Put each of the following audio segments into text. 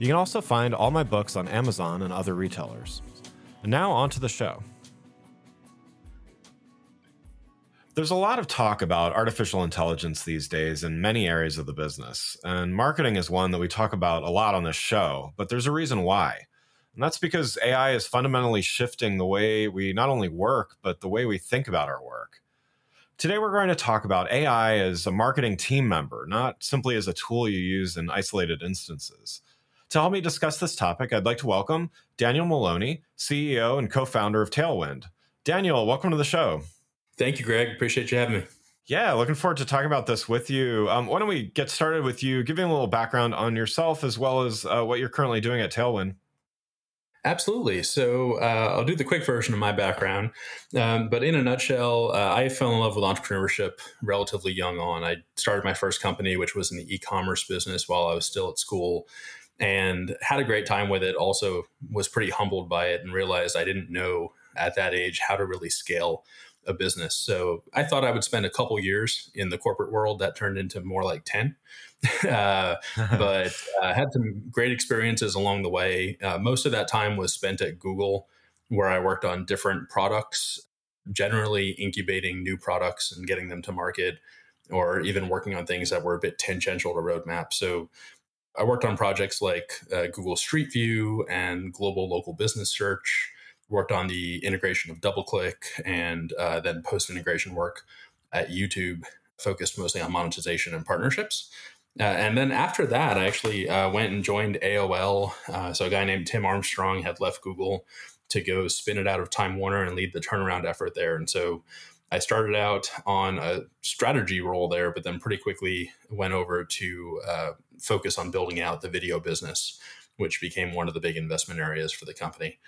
You can also find all my books on Amazon and other retailers. And now on to the show. There's a lot of talk about artificial intelligence these days in many areas of the business, and marketing is one that we talk about a lot on this show, but there's a reason why. And that's because AI is fundamentally shifting the way we not only work, but the way we think about our work. Today, we're going to talk about AI as a marketing team member, not simply as a tool you use in isolated instances. To help me discuss this topic, I'd like to welcome Daniel Maloney, CEO and co founder of Tailwind. Daniel, welcome to the show. Thank you, Greg. Appreciate you having me. Yeah, looking forward to talking about this with you. Um, why don't we get started with you giving a little background on yourself as well as uh, what you're currently doing at Tailwind? Absolutely. So uh, I'll do the quick version of my background. Um, but in a nutshell, uh, I fell in love with entrepreneurship relatively young on. I started my first company, which was in the e commerce business while I was still at school and had a great time with it. Also, was pretty humbled by it and realized I didn't know at that age how to really scale a business. So I thought I would spend a couple years in the corporate world. That turned into more like 10. uh, but uh, had some great experiences along the way. Uh, most of that time was spent at Google, where I worked on different products, generally incubating new products and getting them to market, or even working on things that were a bit tangential to roadmap. So I worked on projects like uh, Google Street View and Global Local Business Search. Worked on the integration of DoubleClick and uh, then post integration work at YouTube, focused mostly on monetization and partnerships. Uh, and then after that, I actually uh, went and joined AOL. Uh, so a guy named Tim Armstrong had left Google to go spin it out of Time Warner and lead the turnaround effort there. And so I started out on a strategy role there, but then pretty quickly went over to uh, focus on building out the video business, which became one of the big investment areas for the company.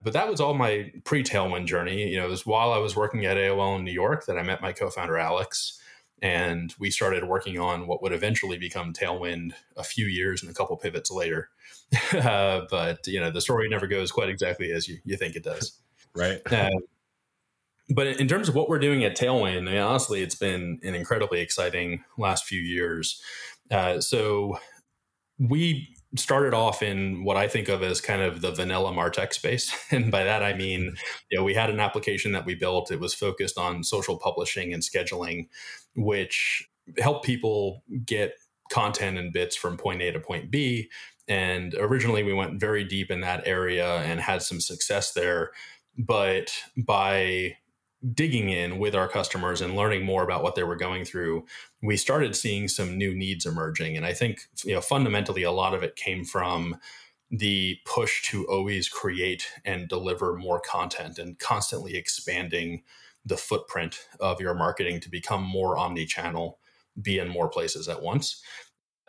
But that was all my pre Tailwind journey. You know, it was while I was working at AOL in New York that I met my co founder, Alex, and we started working on what would eventually become Tailwind a few years and a couple pivots later. uh, but, you know, the story never goes quite exactly as you, you think it does. Right. Uh, but in terms of what we're doing at Tailwind, I mean, honestly, it's been an incredibly exciting last few years. Uh, so we started off in what I think of as kind of the vanilla Martech space. And by that, I mean, you know, we had an application that we built. It was focused on social publishing and scheduling, which helped people get content and bits from point A to point B. And originally, we went very deep in that area and had some success there. But by digging in with our customers and learning more about what they were going through, we started seeing some new needs emerging. And I think, you know, fundamentally a lot of it came from the push to always create and deliver more content and constantly expanding the footprint of your marketing to become more omni-channel, be in more places at once.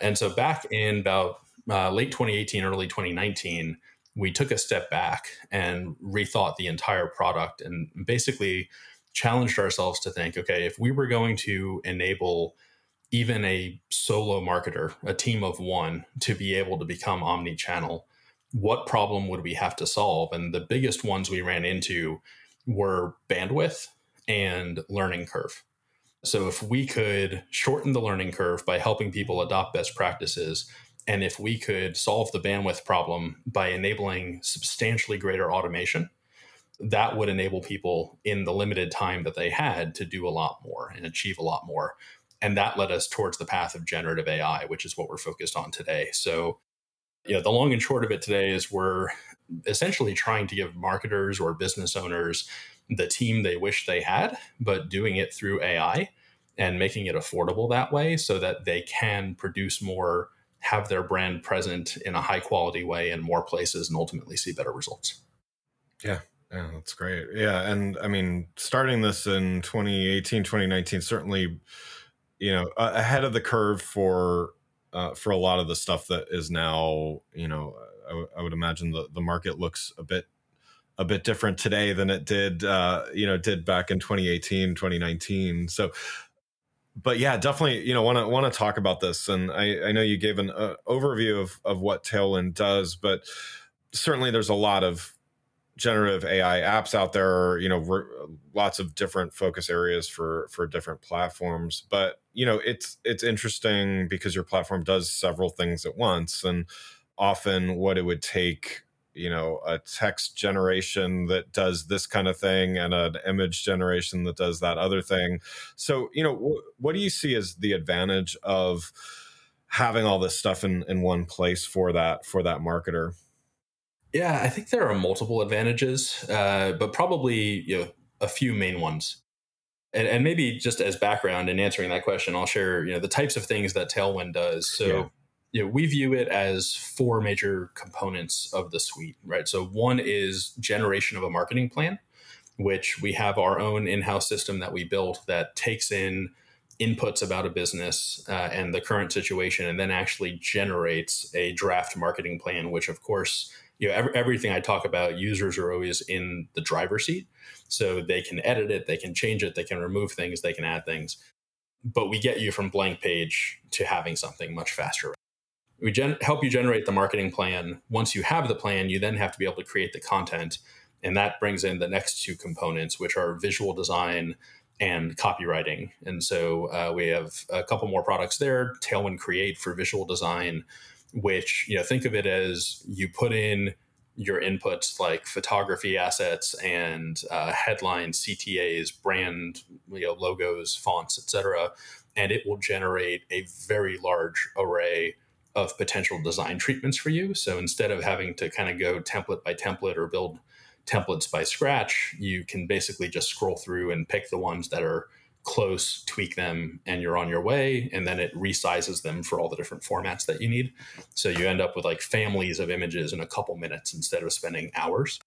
And so back in about uh, late 2018, early 2019, we took a step back and rethought the entire product and basically challenged ourselves to think okay, if we were going to enable even a solo marketer, a team of one, to be able to become omni channel, what problem would we have to solve? And the biggest ones we ran into were bandwidth and learning curve. So, if we could shorten the learning curve by helping people adopt best practices, and if we could solve the bandwidth problem by enabling substantially greater automation, that would enable people in the limited time that they had to do a lot more and achieve a lot more. And that led us towards the path of generative AI, which is what we're focused on today. So, you know, the long and short of it today is we're essentially trying to give marketers or business owners the team they wish they had, but doing it through AI and making it affordable that way so that they can produce more, have their brand present in a high quality way in more places, and ultimately see better results. Yeah. Yeah, that's great. Yeah. And I mean, starting this in 2018, 2019, certainly, you know, ahead of the curve for uh, for a lot of the stuff that is now, you know, I, w- I would imagine the, the market looks a bit a bit different today than it did, uh, you know, did back in 2018, 2019. So, but yeah, definitely, you know, want to want to talk about this. And I, I know you gave an uh, overview of of what Tailwind does, but certainly there's a lot of generative AI apps out there, you know, re- lots of different focus areas for for different platforms. But you know, it's it's interesting because your platform does several things at once, and often what it would take you know a text generation that does this kind of thing and an image generation that does that other thing so you know wh- what do you see as the advantage of having all this stuff in in one place for that for that marketer yeah, I think there are multiple advantages, uh, but probably you know a few main ones. And, and, maybe just as background in answering that question, I'll share you know the types of things that Tailwind does. So yeah. You know we view it as four major components of the suite, right? So one is generation of a marketing plan, which we have our own in-house system that we built that takes in inputs about a business uh, and the current situation, and then actually generates a draft marketing plan, which of course you know every, everything i talk about users are always in the driver's seat. So they can edit it they can change it they can remove things they can add things. But we get you from blank page to having something much faster we gen- help you generate the marketing plan once you have the plan you then have to be able to create the content and that brings in the next two components which are visual design and copywriting and so uh, we have a couple more products there tailwind create for visual design which you know think of it as you put in your inputs like photography assets and uh, headlines, CTAs, brand you know, logos, fonts, etc., and it will generate a very large array of potential design treatments for you. So instead of having to kind of go template by template or build templates by scratch, you can basically just scroll through and pick the ones that are close, tweak them, and you're on your way. And then it resizes them for all the different formats that you need. So you end up with like families of images in a couple minutes instead of spending hours.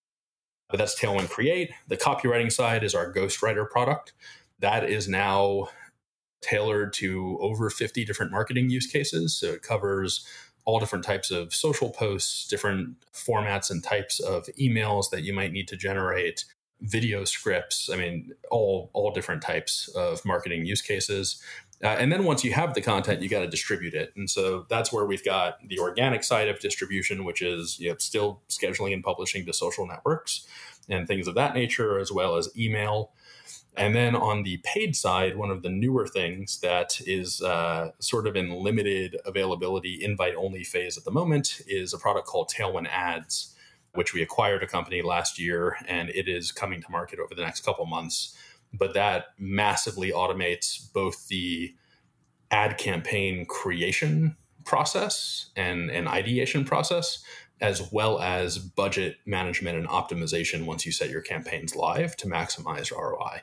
But that's Tailwind Create. The copywriting side is our Ghostwriter product. That is now tailored to over 50 different marketing use cases. So it covers all different types of social posts, different formats and types of emails that you might need to generate, video scripts. I mean, all all different types of marketing use cases. Uh, and then once you have the content, you got to distribute it. And so that's where we've got the organic side of distribution, which is you know, still scheduling and publishing to social networks and things of that nature, as well as email. And then on the paid side, one of the newer things that is uh, sort of in limited availability, invite only phase at the moment, is a product called Tailwind Ads which we acquired a company last year, and it is coming to market over the next couple months. But that massively automates both the ad campaign creation process and, and ideation process, as well as budget management and optimization once you set your campaigns live to maximize ROI.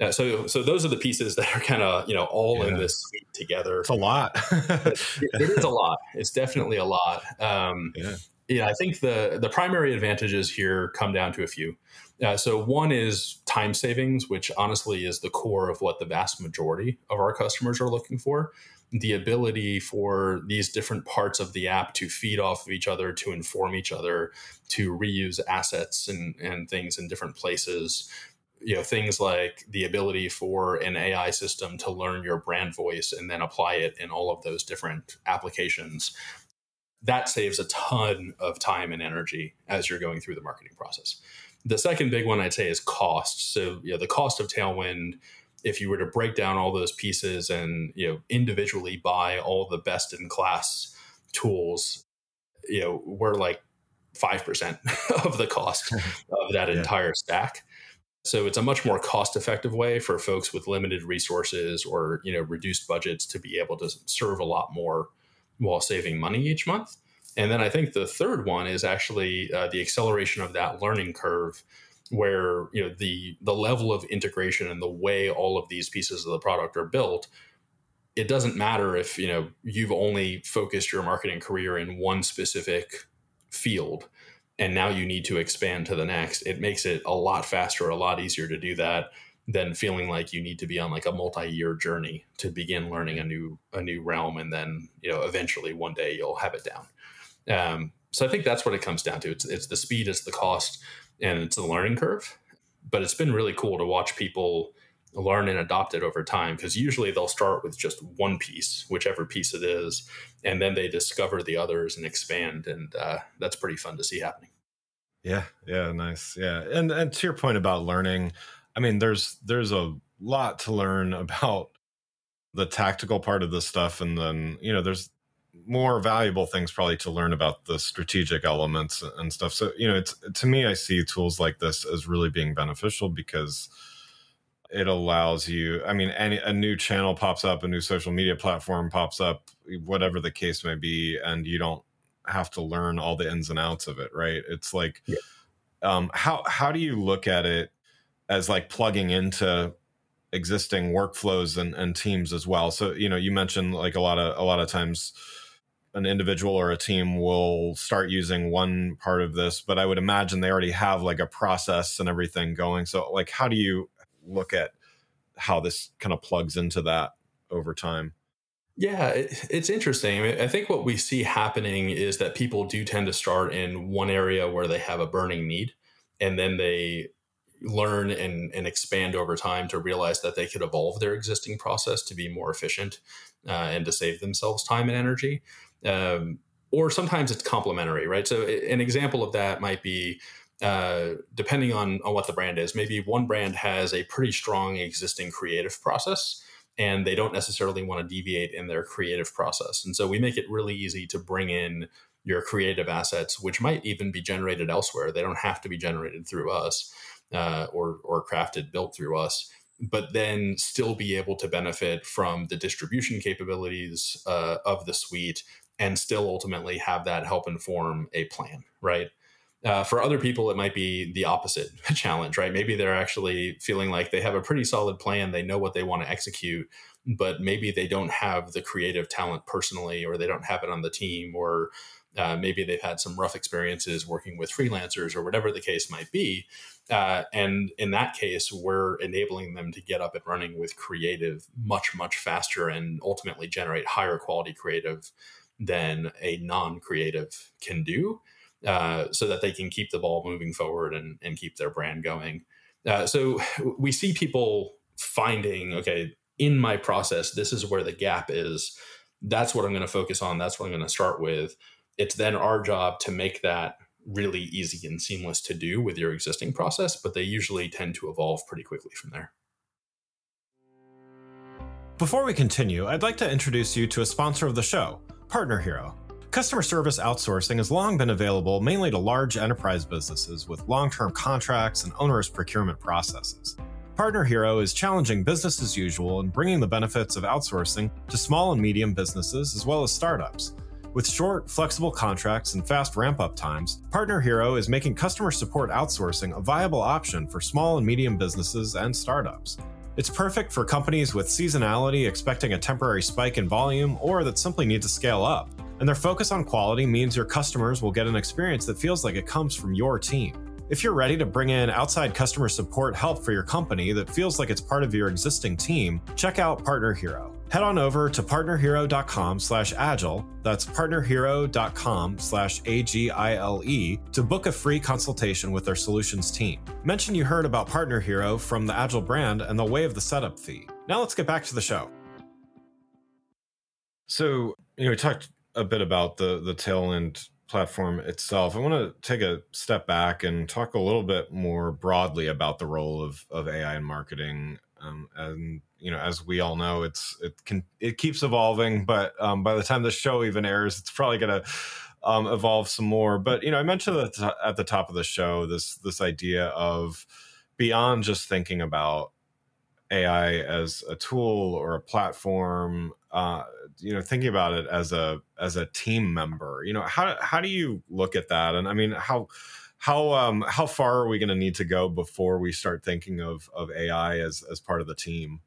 Uh, so, so those are the pieces that are kind of you know all yeah. in this suite together. It's a lot. it, it is a lot. It's definitely a lot. Um, yeah yeah, I think the the primary advantages here come down to a few. Uh, so one is time savings, which honestly is the core of what the vast majority of our customers are looking for. The ability for these different parts of the app to feed off of each other, to inform each other, to reuse assets and, and things in different places. You know, things like the ability for an AI system to learn your brand voice and then apply it in all of those different applications that saves a ton of time and energy as you're going through the marketing process. The second big one I'd say is cost. So, you know, the cost of Tailwind, if you were to break down all those pieces and, you know, individually buy all the best in class tools, you know, we're like 5% of the cost of that yeah. entire stack. So it's a much more cost effective way for folks with limited resources or, you know, reduced budgets to be able to serve a lot more while saving money each month. And then I think the third one is actually uh, the acceleration of that learning curve where you know the the level of integration and the way all of these pieces of the product are built it doesn't matter if you know you've only focused your marketing career in one specific field and now you need to expand to the next it makes it a lot faster a lot easier to do that than feeling like you need to be on like a multi-year journey to begin learning a new a new realm and then you know eventually one day you'll have it down. Um, so i think that's what it comes down to. It's, it's the speed it's the cost and it's a learning curve but it's been really cool to watch people learn and adopt it over time because usually they'll start with just one piece whichever piece it is and then they discover the others and expand and uh, that's pretty fun to see happening. Yeah yeah nice yeah and and to your point about learning i mean there's there's a lot to learn about the tactical part of this stuff and then you know there's more valuable things probably to learn about the strategic elements and stuff. So you know it's to me i see tools like this as really being beneficial because it allows you i mean any a new channel pops up a new social media platform pops up whatever the case may be and you don't have to learn all the ins and outs of it right? It's like yeah. um, how how do you look at it as like plugging into existing workflows and, and teams as well? So you know you mentioned like a lot of a lot of times an individual or a team will start using one part of this but i would imagine they already have like a process and everything going so like how do you look at how this kind of plugs into that over time. Yeah, it's interesting. I, I, think what we see happening is that people do tend to start in one area where they have a burning need, and then they learn and, and expand over time to realize that they could evolve their existing process to be more efficient uh, and to save themselves time and energy. Um, or sometimes it's complementary, right? So, an example of that might be uh, depending on, on what the brand is, maybe one brand has a pretty strong existing creative process and they don't necessarily want to deviate in their creative process. And so we make it really easy to bring in your creative assets, which might even be generated elsewhere. They don't have to be generated through us uh, or, or crafted, built through us, but then still be able to benefit from the distribution capabilities uh, of the suite and still ultimately have that help inform a plan, right? Uh, for other people, it might be the opposite challenge, right? Maybe they're actually feeling like they have a pretty solid plan, they know what they want to execute, but maybe they don't have the creative talent personally, or they don't have it on the team, or uh, maybe they've had some rough experiences working with freelancers, or whatever the case might be. Uh, and in that case, we're enabling them to get up and running with creative much, much faster and ultimately generate higher quality creative than a non creative can do uh, so that they can keep the ball moving forward and, and keep their brand going. Uh, so we see people finding, okay, in my process, this is where the gap is. That's what I'm going to focus on. That's what I'm going to start with. It's then our job to make that really easy and seamless to do with your existing process, but they usually tend to evolve pretty quickly from there. Before we continue, I'd like to introduce you to a sponsor of the show, PartnerHero. Customer service outsourcing has long been available mainly to large enterprise businesses with long term contracts and onerous procurement processes. PartnerHero is challenging business as usual and bringing the benefits of outsourcing to small and medium businesses as well as startups. With short, flexible contracts and fast ramp up times, PartnerHero is making customer support outsourcing a viable option for small and medium businesses and startups. It's perfect for companies with seasonality expecting a temporary spike in volume or that simply need to scale up. And their focus on quality means your customers will get an experience that feels like it comes from your team. If you're ready to bring in outside customer support help for your company that feels like it's part of your existing team, check out PartnerHero. Head on over to partnerhero.com slash agile, that's partnerhero.com slash A-G-I-L-E, to book a free consultation with their solutions team. Mention you heard about PartnerHero from the Agile brand and they'll waive the setup fee. Now let's get back to the show. So, you know, we talked a bit about the the Tailwind platform itself. I want to take a step back and talk a little bit more broadly about the role of of AI in marketing. Um, and you know, as we all know, it's it can it keeps evolving, but um, by the time the show even airs, it's probably to um, evolve some more. But you know, I mentioned at the, at the top of the show this this idea of beyond just thinking about AI as a tool or a platform uh, you know thinking about it as a as a team member you know how how do you look at that and i mean how how um how far are we going to need to go before we start thinking of of ai as as part of the team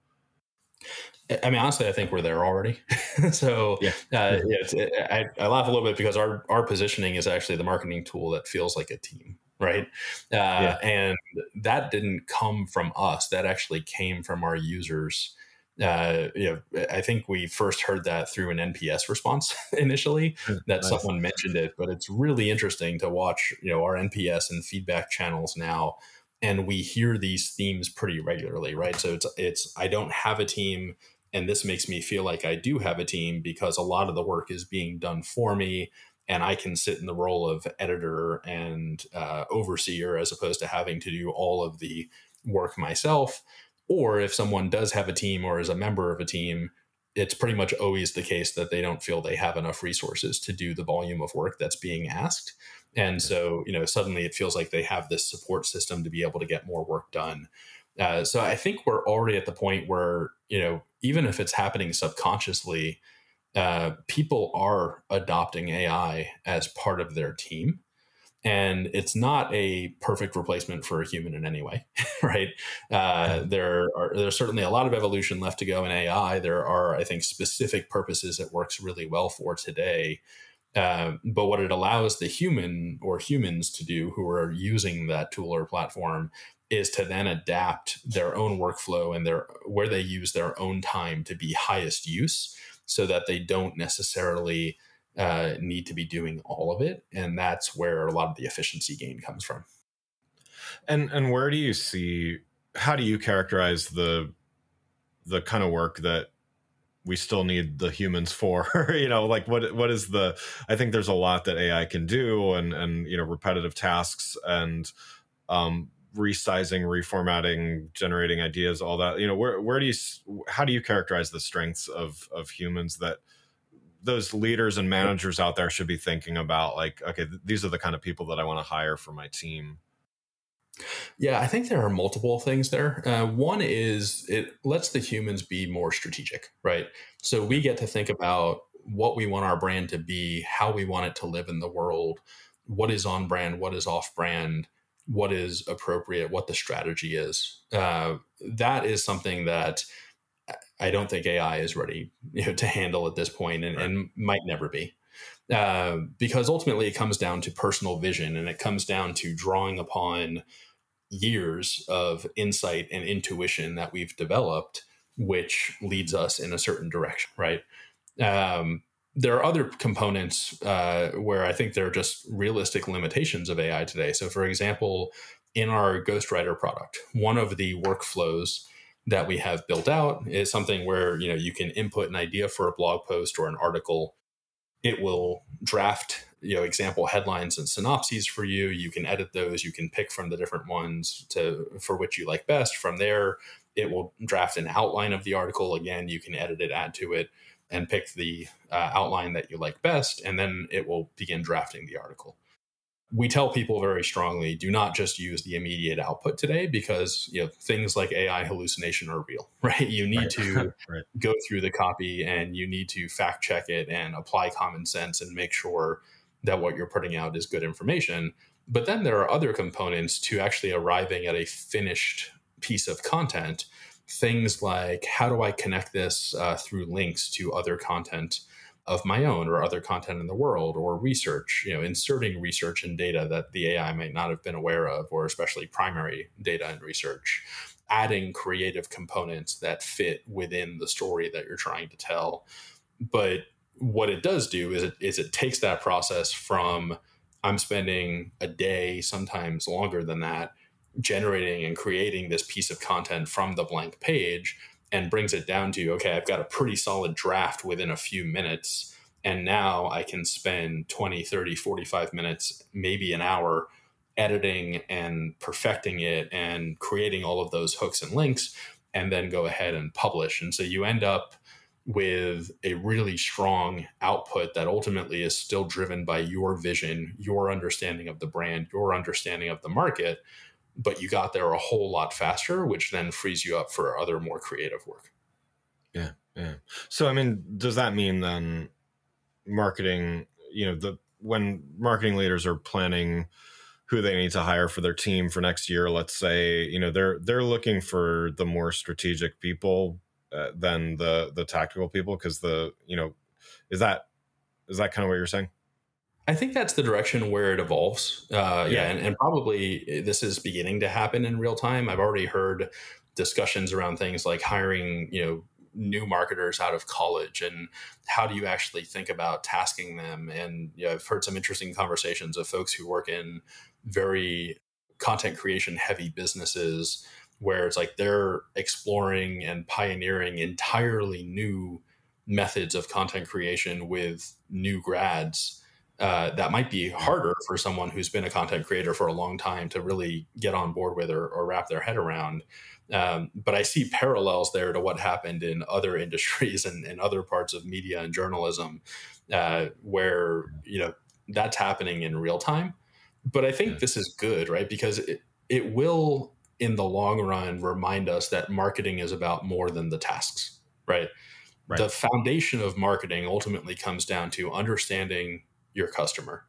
I mean, honestly, I think we're there already. so yeah, uh, yeah I, I, laugh a little bit because our our positioning is actually the marketing tool that feels like a team, right? Uh, yeah. And that didn't come from us. That actually came from our users uh, you know, I think we first heard that through an NPS response initially hmm, that nice. someone mentioned it, but it's really interesting to watch, you know, our NPS and feedback channels now. And we hear these themes pretty regularly, right? So it's, it's, I don't have a team and this makes me feel like I do have a team because a lot of the work is being done for me and I can sit in the role of editor and uh, overseer as opposed to having to do all of the work myself or if someone does have a team or is a member of a team, it's pretty much always the case that they don't feel they have enough resources to do the volume of work that's being asked. And so, you know, suddenly it feels like they have this support system to be able to get more work done. Uh, so I think we're already at the point where, you know, even if it's happening subconsciously, uh, people are adopting AI as part of their team and it's not a perfect replacement for a human in any way, right? Uh, there are there's certainly a lot of evolution left to go in AI. There are, I think, specific purposes it works really well for today. Uh, but what it allows the human or humans to do who are using that tool or platform is to then adapt their own workflow and their where they use their own time to be highest use so that they don't necessarily uh, need to be doing all of it, and that's where a lot of the efficiency gain comes from. And and where do you see? How do you characterize the the kind of work that we still need the humans for you know like what what is the i think there's a lot that ai can do and and you know repetitive tasks and um resizing reformatting generating ideas all that you know where where do you how do you characterize the strengths of of humans that those leaders and managers out there should be thinking about like okay th- these are the kind of people that i want to hire for my team. Yeah i think there are multiple things there. Uh, one is it lets the humans be more strategic right? So we get to think about what we want our brand to be how we want it to live in the world what is on brand what is off brand what is appropriate what the strategy is. Uh, that is something that I don't think AI is ready you know, to handle at this point and, right. and might never be. Uh, because ultimately it comes down to personal vision and it comes down to drawing upon years of insight and intuition that we've developed, which leads us in a certain direction, right? Um, there are other components uh, where I think there are just realistic limitations of AI today. So, for example, in our Ghostwriter product, one of the workflows that we have built out is something where you know you can input an idea for a blog post or an article. It will draft you know example headlines and synopses for you. You can edit those. You can pick from the different ones to for which you like best. From there it will draft an outline of the article. Again you can edit it add to it and pick the uh, outline that you like best and then it will begin drafting the article we tell people very strongly do not just use the immediate output today because you know things like ai hallucination are real right you need right. to right. go through the copy and you need to fact check it and apply common sense and make sure that what you're putting out is good information but then there are other components to actually arriving at a finished piece of content things like how do i connect this uh, through links to other content of my own or other content in the world or research, you know, inserting research and data that the AI might not have been aware of, or especially primary data and research, adding creative components that fit within the story that you're trying to tell. But what it does do is it, is it takes that process from I'm spending a day, sometimes longer than that, generating and creating this piece of content from the blank page and brings it down to okay i've got a pretty solid draft within a few minutes and now i can spend 20 30 45 minutes maybe an hour editing and perfecting it and creating all of those hooks and links and then go ahead and publish. And so you end up with a really strong output that ultimately is still driven by your vision, your understanding of the brand, your understanding of the market, but you got there a whole lot faster, which then frees you up for other more creative work. Yeah. Yeah. So I mean, does that mean then marketing, you know, the when marketing leaders are planning who they need to hire for their team for next year, let's say, you know, they're they're looking for the more strategic people uh, than the the tactical people because the, you know, is that is that kind of what you're saying? I think that's the direction where it evolves. Uh, yeah, yeah and, and, probably this is beginning to happen in real time. I've already heard discussions around things like hiring, you know, new marketers out of college and how do you actually think about tasking them and you know, i've heard some interesting conversations of folks who work in very content creation heavy businesses where it's like they're exploring and pioneering entirely new methods of content creation with new grads uh, that might be harder for someone who's been a content creator for a long time to really get on board with or, or wrap their head around. Um, but I see parallels there to what happened in other industries and, and other parts of media and journalism, uh, where you know that's happening in real time. But I think yeah. this is good, right? Because it, it will, in the long run, remind us that marketing is about more than the tasks, right? right. The foundation of marketing ultimately comes down to understanding your customer,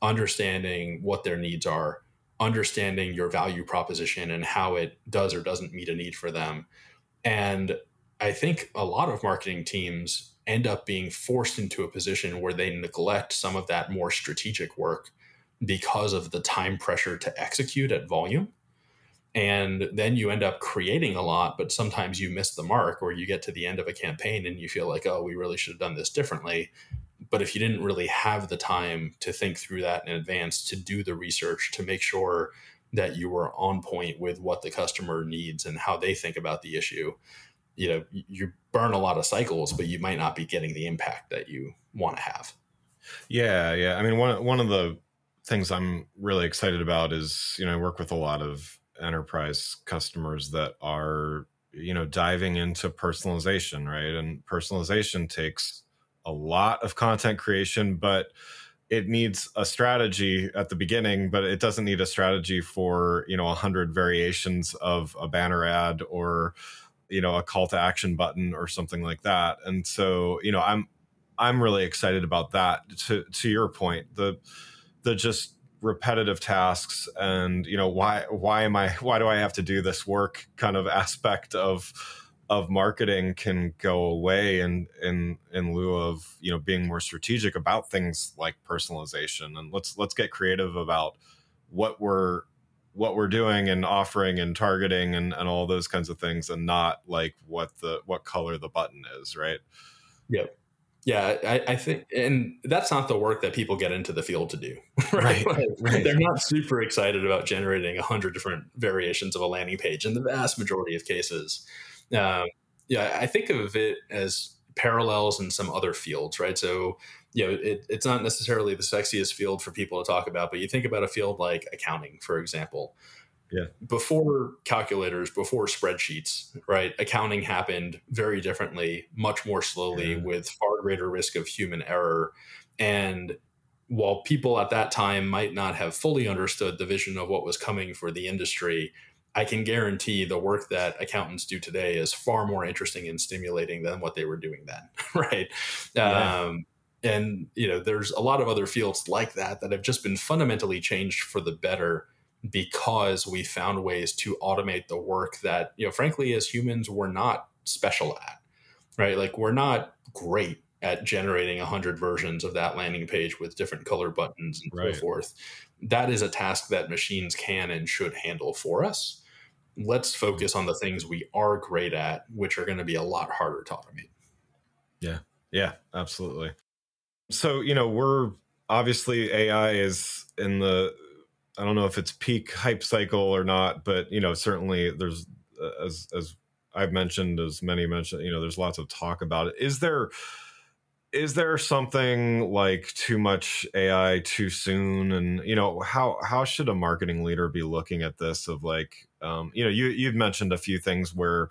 understanding what their needs are, understanding your value proposition and how it does or doesn't meet a need for them. And I think a lot of marketing teams end up being forced into a position where they neglect some of that more strategic work because of the time pressure to execute at volume. And then you end up creating a lot, but sometimes you miss the mark or you get to the end of a campaign and you feel like, oh, we really should have done this differently. But if you didn't really have the time to think through that in advance, to do the research, to make sure that you were on point with what the customer needs and how they think about the issue, you know, you burn a lot of cycles, but you might not be getting the impact that you want to have. Yeah, yeah. I mean, one one of the things I'm really excited about is, you know, I work with a lot of enterprise customers that are, you know, diving into personalization, right? And personalization takes a lot of content creation, but it needs a strategy at the beginning, but it doesn't need a strategy for you know a hundred variations of a banner ad or you know a call to action button or something like that. And so you know I'm I'm really excited about that. To to your point, the the just repetitive tasks and you know why why am I why do I have to do this work kind of aspect of of marketing can go away in in in lieu of you know being more strategic about things like personalization. And let's let's get creative about what we're what we're doing and offering and targeting and, and all those kinds of things and not like what the what color the button is right? Yep. Yeah I, I think and that's not the work that people get into the field to do right, right, right. they're not super excited about generating a hundred different variations of a landing page in the vast majority of cases um, yeah, I think of it as parallels in some other fields, right? So, you know, it, it's not necessarily the sexiest field for people to talk about, but you think about a field like accounting, for example. Yeah. Before calculators, before spreadsheets, right? Accounting happened very differently, much more slowly, yeah. with far greater risk of human error. And while people at that time might not have fully understood the vision of what was coming for the industry, I can guarantee the work that accountants do today is far more interesting and stimulating than what they were doing then, right? Yeah. Um, and you know, there's a lot of other fields like that that have just been fundamentally changed for the better because we found ways to automate the work that you know, frankly, as humans, we're not special at, right? Like we're not great at generating 100 versions of that landing page with different color buttons and right. so forth. That is a task that machines can and should handle for us let's focus on the things we are great at, which are going to be a lot harder to automate. Yeah. Yeah, absolutely. So, you know, we're obviously AI is in the, I don't know if it's peak hype cycle or not, but, you know, certainly there's, uh, as, as I've mentioned, as many mentioned, you know, there's lots of talk about it. Is there, is there something like too much AI too soon? And you know, how how should a marketing leader be looking at this? Of like, um, you know, you you've mentioned a few things where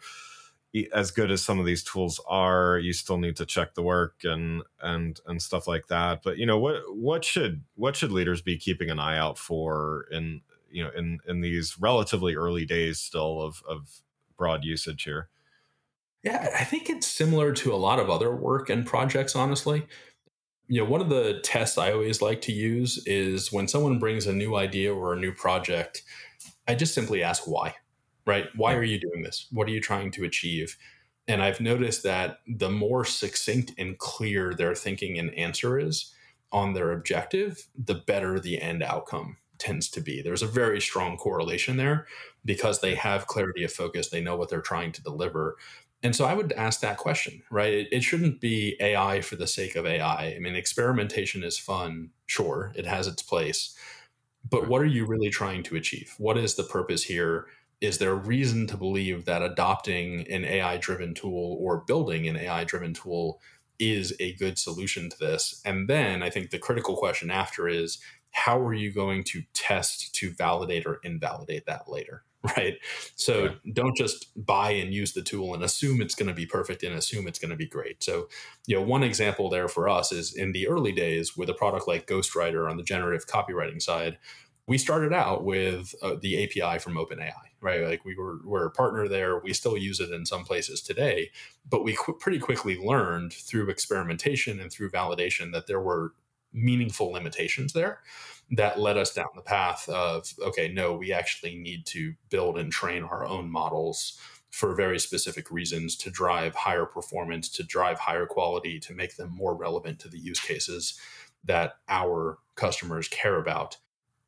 as good as some of these tools are, you still need to check the work and and and stuff like that. But you know, what what should what should leaders be keeping an eye out for in you know in in these relatively early days still of of broad usage here? Yeah, I think it's similar to a lot of other work and projects, honestly. You know, one of the tests I always like to use is when someone brings a new idea or a new project, I just simply ask why, right? Why are you doing this? What are you trying to achieve? And I've noticed that the more succinct and clear their thinking and answer is on their objective, the better the end outcome tends to be. There's a very strong correlation there because they have clarity of focus, they know what they're trying to deliver. And so I would ask that question, right? It, it, shouldn't be AI for the sake of AI. I mean, experimentation is fun, sure, it has its place. But what are you really trying to achieve? What is the purpose here? Is there a reason to believe that adopting an AI driven tool or building an AI driven tool is a good solution to this? And then I think the critical question after is how are you going to test to validate or invalidate that later? Right. So yeah. don't just buy and use the tool and assume it's going to be perfect and assume it's going to be great. So, you know, one example there for us is in the early days with a product like Ghostwriter on the generative copywriting side, we started out with uh, the API from OpenAI, right? Like we were we're a partner there. We still use it in some places today, but we qu- pretty quickly learned through experimentation and through validation that there were meaningful limitations there that led us down the path of okay no we actually need to build and train our own models for very specific reasons to drive higher performance to drive higher quality to make them more relevant to the use cases that our customers care about.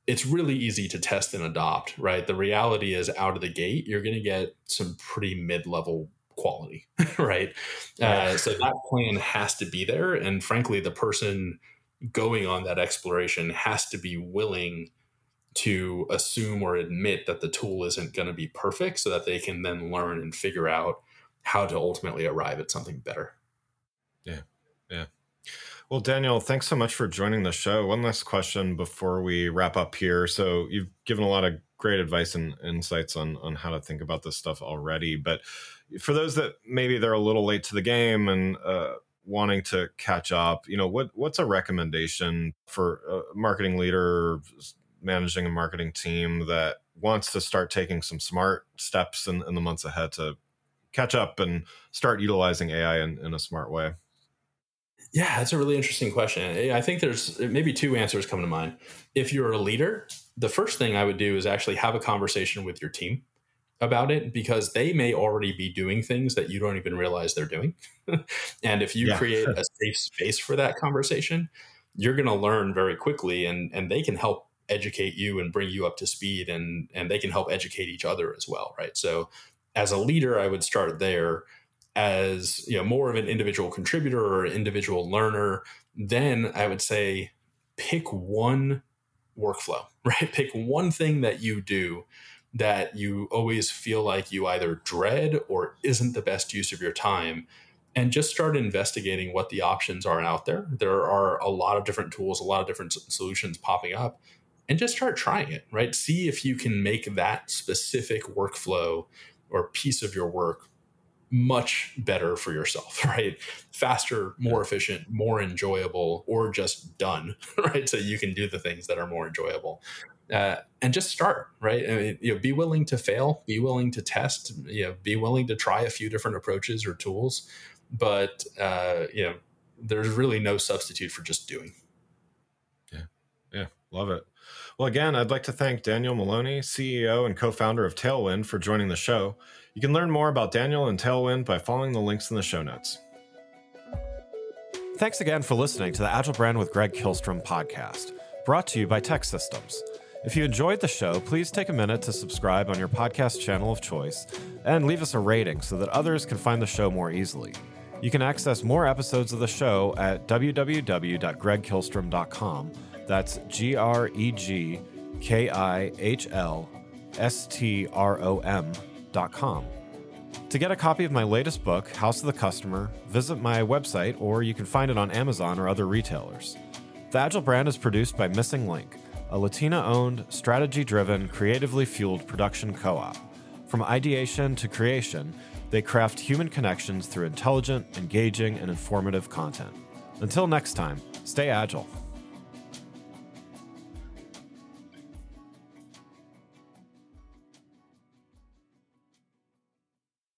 It's really easy to test and adopt right? The reality is out of the gate you're going to get some pretty mid-level quality right? Yeah. uh, so that plan has to be there and frankly the person going on that exploration has to be willing to assume or admit that the tool isn't going to be perfect so that they can then learn and figure out how to ultimately arrive at something better. Yeah. Yeah. Well, Daniel, thanks so much for joining the show. One last question before we wrap up here. So, you've given a lot of great advice and insights on on how to think about this stuff already, but for those that maybe they're a little late to the game and uh, wanting to catch up, you know, what what's a recommendation for a marketing leader managing a marketing team that wants to start taking some smart steps in, in the months ahead to catch up and start utilizing AI in, in a smart way? Yeah, that's a really interesting question. I think there's maybe two answers come to mind. If you're a leader, the first thing I would do is actually have a conversation with your team about it because they may already be doing things that you don't even realize they're doing. and if you yeah. create a safe space for that conversation, you're going to learn very quickly and and they can help educate you and bring you up to speed and and they can help educate each other as well, right? So as a leader, I would start there as, you know, more of an individual contributor or individual learner, then I would say pick one workflow, right? Pick one thing that you do that you always feel like you either dread or isn't the best use of your time and just start investigating what the options are out there. There are a lot of different tools, a lot of different solutions popping up, and just start trying it, right? See if you can make that specific workflow or piece of your work much better for yourself, right? Faster, more efficient, more enjoyable, or just done, right? So you can do the things that are more enjoyable uh, and just start right? I mean, you know be willing to fail be willing to test you know be willing to try a few different approaches or tools. But uh, you know there's really no substitute for just doing. Yeah. Yeah. Love it. Well again i'd like to thank daniel maloney ceo and co-founder of tailwind for joining the show. You can learn more about daniel and tailwind by following the links in the show notes. Thanks again for listening to the Agile Brand with Greg Kihlstrom podcast, brought to you by TEKsystems. If you enjoyed the show, please take a minute to subscribe on your podcast channel of choice and leave us a rating so that others can find the show more easily. You can access more episodes of the show at www.gregkihlstrom.com. That's G R E G K I H L S T R O M.com. To get a copy of my latest book, House of the Customer, visit my website or you can find it on Amazon or other retailers. The Agile brand is produced by Missing Link a Latina owned, strategy driven, creatively fueled production co op. From ideation to creation, they craft human connections through intelligent, engaging, and informative content. Until next time, stay agile.